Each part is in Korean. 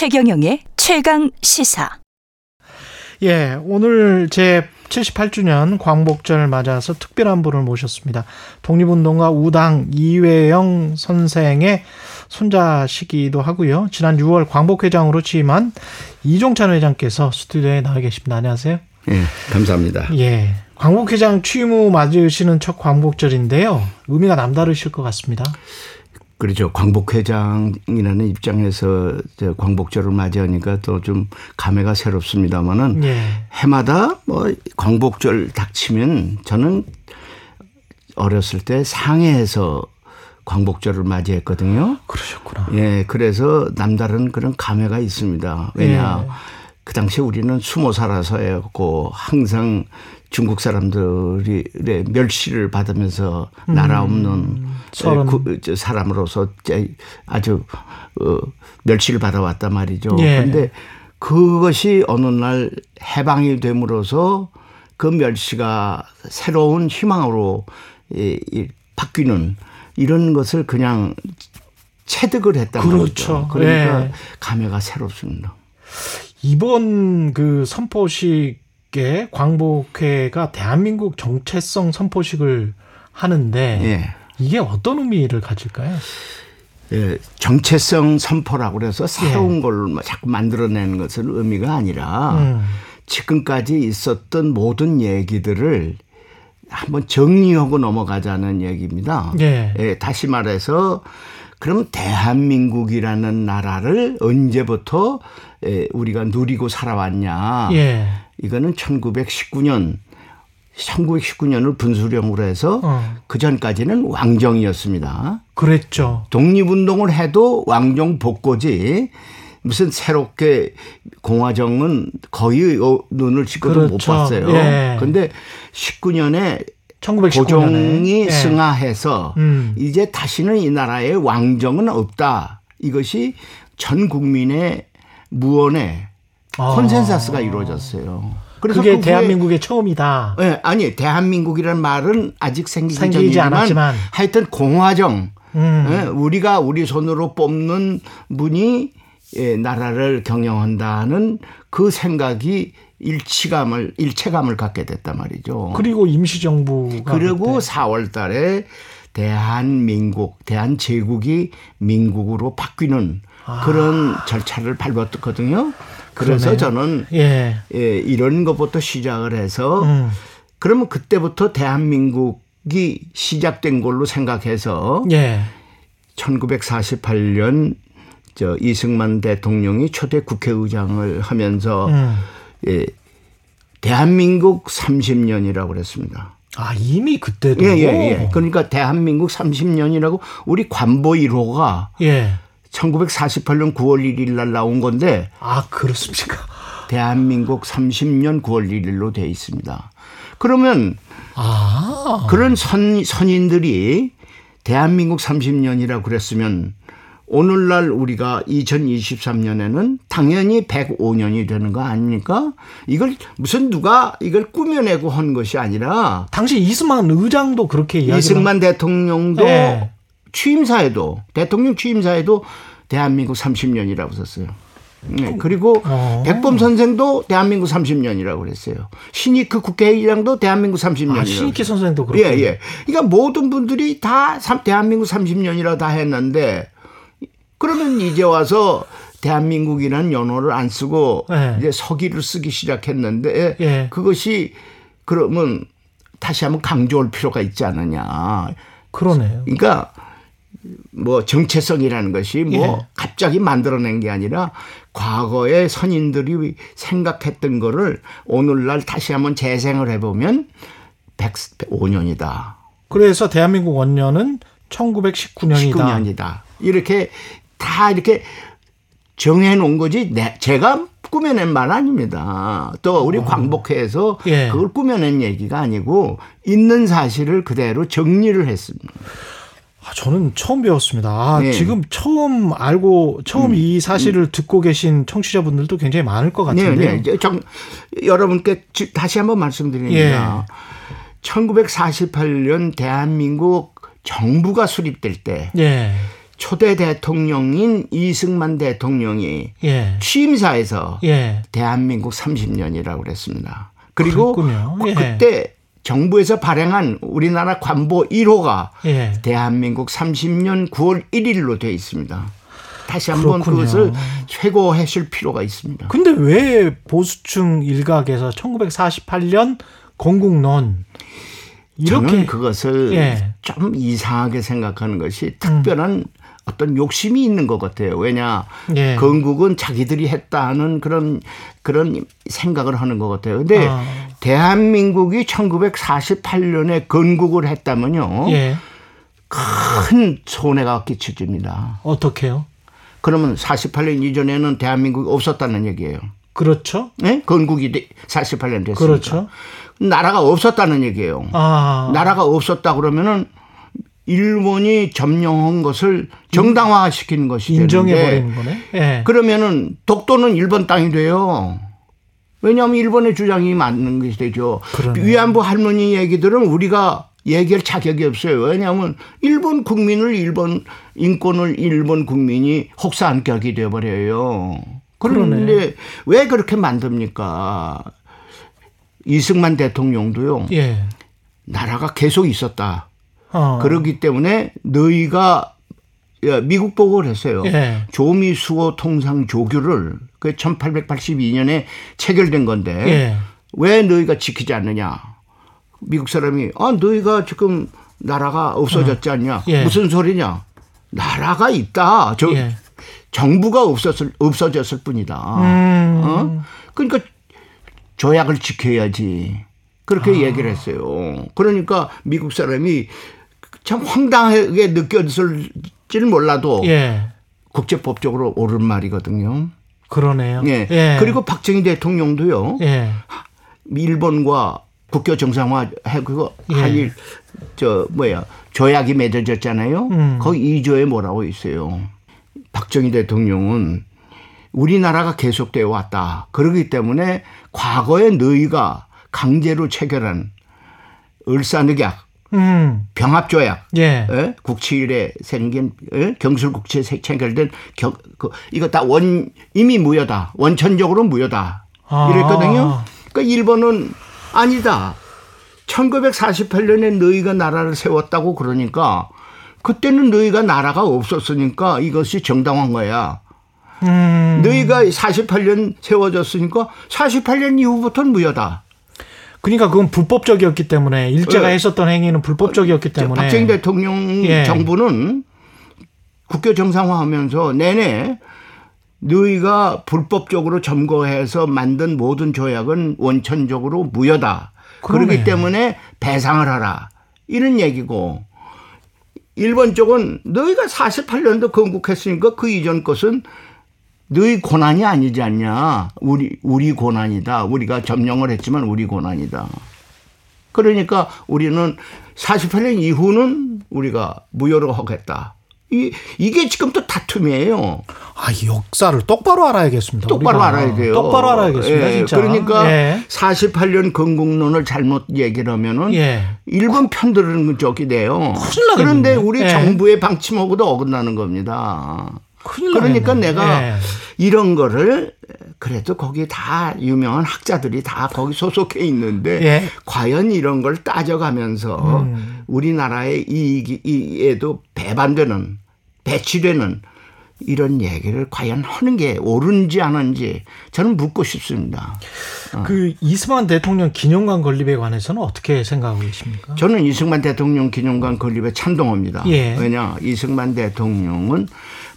최경영의 최강 시사. 예, 오늘 제 78주년 광복절 맞아서 특별한 분을 모셨습니다. 독립운동가 우당 이회영 선생의 손자시기도 하고요. 지난 6월 광복회장으로 취임한 이종찬 회장께서 스튜디오에 나와 계십니다. 안녕하세요. 예, 감사합니다. 예. 광복회장 취임 후 맞으시는 첫 광복절인데요. 의미가 남다르실 것 같습니다. 그렇죠. 광복회장이라는 입장에서 광복절을 맞이하니까 또 좀 감회가 새롭습니다만은 예. 해마다 뭐 광복절 닥치면 저는 어렸을 때 상해에서 광복절을 맞이했거든요. 그러셨구나. 예, 그래서 남다른 그런 감회가 있습니다. 왜냐, 예. 그 당시 우리는 숨어 살아서 했고 항상 중국 사람들이 멸시를 받으면서 음. 나라 없는 음, 그, 사람으로서 아주 어, 멸시를 받아왔단 말이죠. 그런데 예. 그것이 어느 날 해방이 됨으로써 그 멸시가 새로운 희망으로 이, 이, 바뀌는 이런 것을 그냥 체득을 했단 그렇죠. 말이죠. 그러니까 예. 감회가 새롭습니다. 이번 그 선포식 게 광복회가 대한민국 정체성 선포식을 하는데 예. 이게 어떤 의미를 가질까요? 예, 정체성 선포라고 그래서 새로운 예. 걸 자꾸 만들어내는 것은 의미가 아니라 음. 지금까지 있었던 모든 얘기들을 한번 정리하고 넘어가자는 얘기입니다. 예. 예, 다시 말해서 그럼 대한민국이라는 나라를 언제부터 예, 우리가 누리고 살아왔냐. 예. 이거는 1919년 1919년을 분수령으로 해서 어. 그 전까지는 왕정이었습니다. 그랬죠. 독립운동을 해도 왕정 복고지 무슨 새롭게 공화정은 거의 어, 눈을 씻고도 그렇죠. 못 봤어요. 그런데 예. 19년에 1919년에. 고종이 예. 승하해서 음. 이제 다시는 이 나라에 왕정은 없다. 이것이 전 국민의 무언의 아. 콘센서스가 이루어졌어요. 그래서 그게 그 대한민국의 처음이다. 네, 아니 대한민국이라는 말은 아직 생기기 생기지 전이지만 않았지만 하여튼 공화정 음. 네, 우리가 우리 손으로 뽑는 분이 예, 나라를 경영한다는 그 생각이 일치감을 일체감을 갖게 됐단 말이죠. 그리고 임시정부가 그리고 그때. 4월 달에 대한민국 대한제국이 민국으로 바뀌는 아. 그런 절차를 밟았거든요. 그래서 그러네요. 저는 예. 예, 이런 것부터 시작을 해서 음. 그러면 그때부터 대한민국이 시작된 걸로 생각해서 예. 1948년 저 이승만 대통령이 초대 국회의장을 하면서 음. 예, 대한민국 30년이라고 그랬습니다. 아, 이미 그때도? 예, 예, 예. 그러니까 대한민국 30년이라고 우리 관보 1호가 예. 1948년 9월 1일 날 나온 건데. 아, 그렇습니까? 대한민국 30년 9월 1일로 돼 있습니다. 그러면 아. 그런 선, 선인들이 대한민국 30년이라 그랬으면 오늘날 우리가 2023년에는 당연히 105년이 되는 거 아닙니까? 이걸 무슨 누가 이걸 꾸며내고 한 것이 아니라 당시 이승만 의장도 그렇게 이야기 이승만 대통령도 네. 취임사에도 대통령 취임사에도 대한민국 30년이라고 썼어요. 네. 그리고 어. 백범 선생도 대한민국 30년이라고 그랬어요. 신익크 국회의장도 대한민국 30년이라고. 아, 신익희 선생도 그렇고. 예, 예. 그러니까 모든 분들이 다 대한민국 30년이라고 다 했는데 그러면 이제 와서 대한민국이라는 연호를 안 쓰고 네. 이제 서기를 쓰기 시작했는데 네. 그것이 그러면 다시 한번 강조할 필요가 있지 않느냐. 그러네요. 그러니까 뭐 정체성이라는 것이 뭐 예. 갑자기 만들어낸 게 아니라 과거의 선인들이 생각했던 거를 오늘날 다시 한번 재생을 해보면 105년이다. 그래서 대한민국 원년은 1919년이다. 19년이다. 이렇게 다 이렇게 정해 놓은 거지 내, 제가 꾸며낸 말 아닙니다. 또 우리 어. 광복회에서 예. 그걸 꾸며낸 얘기가 아니고 있는 사실을 그대로 정리를 했습니다. 아, 저는 처음 배웠습니다. 아, 네. 지금 처음 알고 처음 음, 이 사실을 음. 듣고 계신 청취자분들도 굉장히 많을 것 같은데요. 네, 네. 정, 여러분께 다시 한번 말씀드립니다. 예. 1948년 대한민국 정부가 수립될 때 예. 초대 대통령인 이승만 대통령이 예. 취임사에서 예. 대한민국 30년이라고 그랬습니다. 그리고 예. 그때 정부에서 발행한 우리나라 관보 1호가 예. 대한민국 30년 9월 1일로 되어 있습니다. 다시 한번 그것을 최고하실 필요가 있습니다. 근데 왜 보수층 일각에서 1948년 건국론 이렇게 저는 그것을 예. 좀 이상하게 생각하는 것이 특별한 음. 어떤 욕심이 있는 것 같아요. 왜냐 예. 건국은 자기들이 했다는 그런 그런 생각을 하는 것 같아요. 근데 아. 대한민국이 1948년에 건국을 했다면요. 예. 큰 손해가 끼쳐집니다. 어떻게요? 그러면 48년 이전에는 대한민국이 없었다는 얘기예요. 그렇죠. 네? 건국이 48년 됐으니까. 그렇죠. 나라가 없었다는 얘기예요. 아. 나라가 없었다 그러면은 일본이 점령한 것을 정당화시키는 것이 인정해 버리는 거네. 예. 그러면은 독도는 일본 땅이 돼요. 왜냐하면 일본의 주장이 맞는 것이 되죠. 그러네. 위안부 할머니 얘기들은 우리가 얘기할 자격이 없어요. 왜냐하면 일본 국민을 일본 인권을 일본 국민이 혹사안격이 되어버려요. 그런데 그러네. 왜 그렇게 만듭니까? 이승만 대통령도요. 예. 나라가 계속 있었다. 어. 그렇기 때문에 너희가 미국 보고를 했어요. 예. 조미 수호 통상 조규를 그 1882년에 체결된 건데 예. 왜 너희가 지키지 않느냐? 미국 사람이 아 너희가 지금 나라가 없어졌지 어. 않냐? 예. 무슨 소리냐? 나라가 있다. 저 예. 정부가 없었을 없어졌을 뿐이다. 음. 어? 그러니까 조약을 지켜야지. 그렇게 아. 얘기를 했어요. 그러니까 미국 사람이 참 황당하게 느껴질지는 몰라도 예. 국제법적으로 옳은 말이거든요. 그러네요. 예. 예. 그리고 박정희 대통령도요. 예. 일본과 국교 정상화 해그 예. 한일 저 뭐야 조약이 맺어졌잖아요. 음. 거기 2조에 뭐라고 있어요. 박정희 대통령은 우리나라가 계속되어 왔다. 그러기 때문에 과거에 너희가 강제로 체결한 을사늑약 음. 병합조약, 예. 예? 국치일에 생긴 예? 경술국치에 체결된 경, 그, 이거 다 원 이미 무효다. 원천적으로 무효다. 아. 이랬거든요. 그러니까 일본은 아니다. 1948년에 너희가 나라를 세웠다고 그러니까 그때는 너희가 나라가 없었으니까 이것이 정당한 거야. 음. 너희가 48년 세워졌으니까 48년 이후부터는 무효다. 그러니까 그건 불법적이었기 때문에 일제가 네. 했었던 행위는 불법적이었기 때문에 박정희 대통령 예. 정부는 국교 정상화하면서 내내 너희가 불법적으로 점거해서 만든 모든 조약은 원천적으로 무효다. 그러네. 그렇기 때문에 배상을 하라. 이런 얘기고 일본 쪽은 너희가 48년도 건국했으니까 그 이전 것은 너희 고난이 아니지 않냐. 우리, 우리 고난이다. 우리가 점령을 했지만 우리 고난이다. 그러니까 우리는 48년 이후는 우리가 무효로 하겠다. 이, 이게 지금 또 다툼이에요. 아, 역사를 똑바로 알아야겠습니다. 똑바로 우리가. 알아야 돼요. 똑바로 알아야겠습니다. 예, 진짜. 그러니까 예. 48년 건국론을 잘못 얘기를 하면은 예. 일본 편 들은 적이 돼요. 그런데 우리 예. 정부의 방침하고도 어긋나는 겁니다. 그러니까 내가 예. 이런 거를 그래도 거기 다 유명한 학자들이 다 거기 소속해 있는데 예. 과연 이런 걸 따져가면서 음. 우리나라의 이익에도 배반되는 배치되는 이런 얘기를 과연 하는 게 옳은지 아닌지 저는 묻고 싶습니다. 어. 그 이승만 대통령 기념관 건립에 관해서는 어떻게 생각하고 계십니까? 저는 이승만 대통령 기념관 건립에 찬동합니다. 예. 왜냐 이승만 대통령은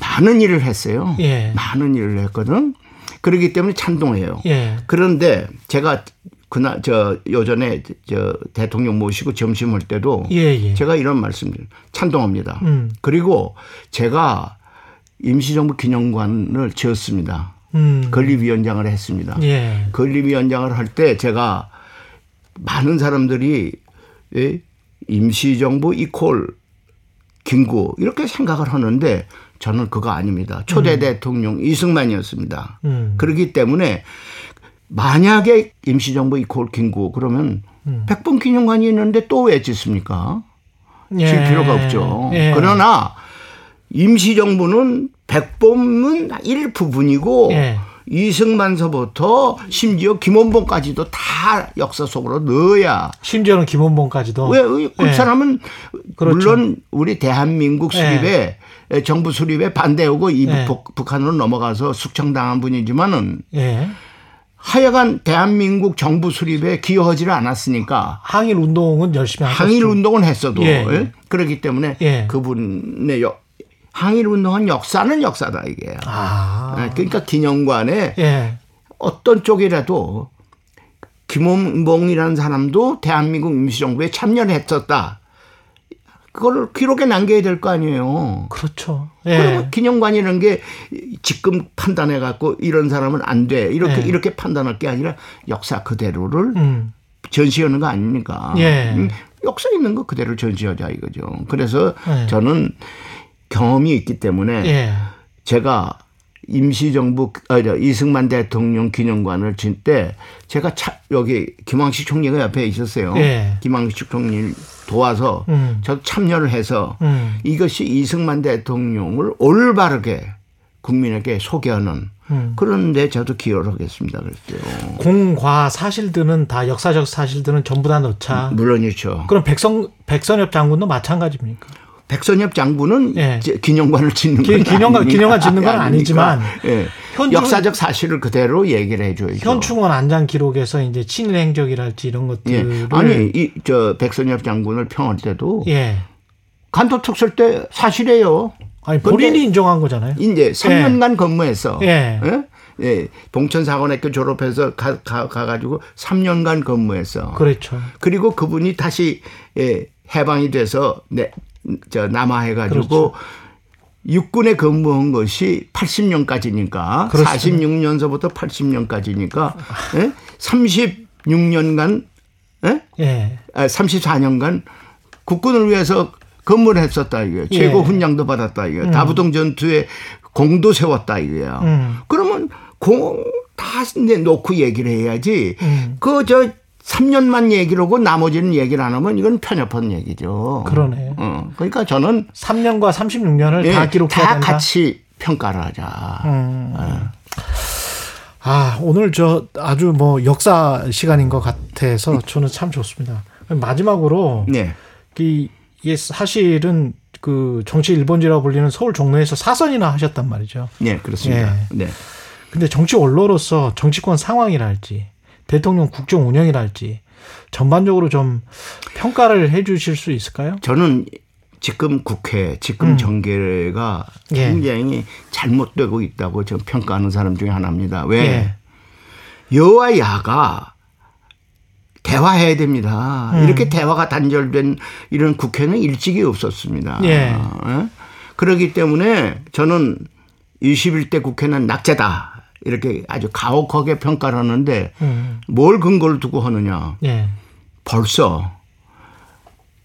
많은 일을 했어요. 예. 많은 일을 했거든. 그렇기 때문에 찬동해요. 예. 그런데 제가 그날 저 요전에 저 대통령 모시고 점심 할 때도 예예. 예. 제가 이런 말씀을 찬동합니다. 음. 그리고 제가 임시정부 기념관을 지었습니다. 음. 건립위원장을 했습니다. 예. 건립위원장을 할 때 제가 많은 사람들이 예? 임시정부 이콜 김구 이렇게 생각을 하는데 저는 그거 아닙니다. 초대 음. 대통령 이승만이었습니다. 음. 그렇기 때문에 만약에 임시정부 이콜 김구 그러면 음. 백번 기념관이 있는데 또 왜 짓습니까? 예. 질 필요가 없죠. 예. 그러나 임시정부는 백범은 일부분이고 예. 이승만서부터 심지어 김원봉까지도 다 역사 속으로 넣어야 심지어는 김원봉까지도 왜 그 예. 사람은 그렇죠. 물론 우리 대한민국 수립에 정부 수립에 반대하고 이북 예. 북- 북한으로 넘어가서 숙청당한 분이지만은 예. 하여간 대한민국 정부 수립에 기여하지를 않았으니까 항일 운동은 열심히 하셨죠. 항일 운동은 했어도 예. 예? 그렇기 때문에 예. 그분의 역- 항일 운동한 역사는 역사다 이게. 아. 예, 그러니까 기념관에 예. 어떤 쪽이라도 김원봉이라는 사람도 대한민국 임시정부에 참여를 했었다. 그거를 기록에 남겨야 될 거 아니에요. 그렇죠. 예. 기념관이라는 게 지금 판단해 갖고 이런 사람은 안 돼. 이렇게 예. 이렇게 판단할 게 아니라 역사 그대로를 음. 전시하는 거 아닙니까? 예. 음, 역사 있는 거 그대로 전시하자 이거죠. 그래서 예. 저는 경험이 있기 때문에 예. 제가 임시정부 아, 저 이승만 대통령 기념관을 진 때 제가 차, 여기 김황식 총리가 옆에 있었어요. 예. 김황식 총리를 도와서 음. 저도 참여를 해서 음. 이것이 이승만 대통령을 올바르게 국민에게 소개하는 음. 그런데 저도 기여를 하겠습니다. 그랬어요. 공과 사실들은 다 역사적 사실들은 전부 다 넣자. 물론이죠. 그럼 백성 백선엽 장군도 마찬가지입니까? 백선엽 장군은 예. 기념관을 짓는 기- 건 기념관-. 기념관 짓는 건. 아니지만 예. 현충- 역사적 사실을 그대로 얘기를 해줘야죠. 현충원 안장 기록에서 이제 친일 행적이랄지 이런 예. 것들을 아니 이 저 백선엽 장군을 평할 때도 예. 간도 특설 때 사실이에요. 아니 본인이 인정한 거잖아요. 이제 3년간 근무했어. 예. 예? 예. 봉천사관학교 졸업해서 가, 가, 가가지고 3년간 근무했어. 그렇죠. 그리고 그분이 다시 예, 해방이 돼서 네, 저 남하해가지고 그렇죠. 육군에 근무한 것이 80년까지니까 그렇습니다. 46년서부터 80년까지니까 예? 36년간 예? 예. 아, 34년간 국군을 위해서 근무를 했었다 이거예요. 예. 최고 훈장도 받았다 이거예요. 다부동 전투에 공도 세웠다 이거예요. 음. 그러면 공 다 놓고 얘기를 해야지. 음. 그저 3년만 얘기를 하고 나머지는 얘기를 안 하면 이건 편협한 얘기죠. 그러네. 어, 그러니까 저는 3년과 36년을 예, 다 기록해야 다 된다. 같이 평가를 하자. 음. 아, 오늘 저 아주 뭐 역사 시간인 것 같아서 저는 참 좋습니다. 마지막으로 네. 이 이게 사실은 그 정치 일본지라고 불리는 서울 종로에서 사선이나 하셨단 말이죠. 네, 그렇습니다. 예. 네. 근데 정치 원로로서 정치권 상황이랄지 대통령 국정 운영이랄지 전반적으로 좀 평가를 해 주실 수 있을까요? 저는 지금 국회, 지금 음. 정계가 예. 굉장히 잘못되고 있다고 저는 평가하는 사람 중에 하나입니다. 왜? 예. 여와 야가 대화해야 됩니다. 음. 이렇게 대화가 단절된 이런 국회는 일찍이 없었습니다. 예. 예? 그렇기 때문에 저는 21대 국회는 낙제다. 이렇게 아주 가혹하게 평가를 하는데 음. 뭘 근거를 두고 하느냐. 예. 벌써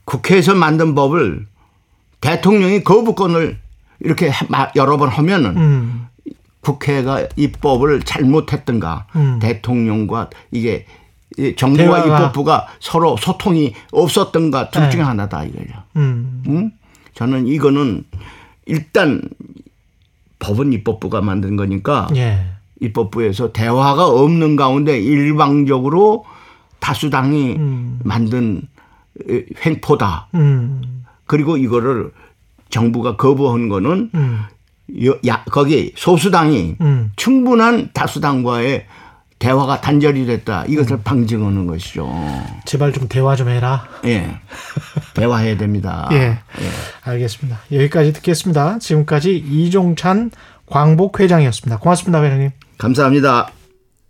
국회에서 만든 법을 대통령이 거부권을 이렇게 마- 여러 번 하면은 음. 국회가 입법을 잘못했던가 음. 대통령과 이게 이 정부와 대화가- 입법부가 서로 소통이 없었던가 둘 네. 중에 하나다 이거죠. 음. 음? 저는 이거는 일단 법은 입법부가 만든 거니까 예. 입법부에서 대화가 없는 가운데 일방적으로 다수당이 음. 만든 횡포다. 음. 그리고 이거를 정부가 거부한 거는 음. 여- 야, 거기 소수당이 음. 충분한 다수당과의 대화가 단절이 됐다. 이것을 방증하는 것이죠. 제발 좀 대화 좀 해라. 예. 대화해야 됩니다. 예. 알겠습니다. 여기까지 듣겠습니다. 지금까지 이종찬 광복회장이었습니다. 고맙습니다, 회장님. 감사합니다.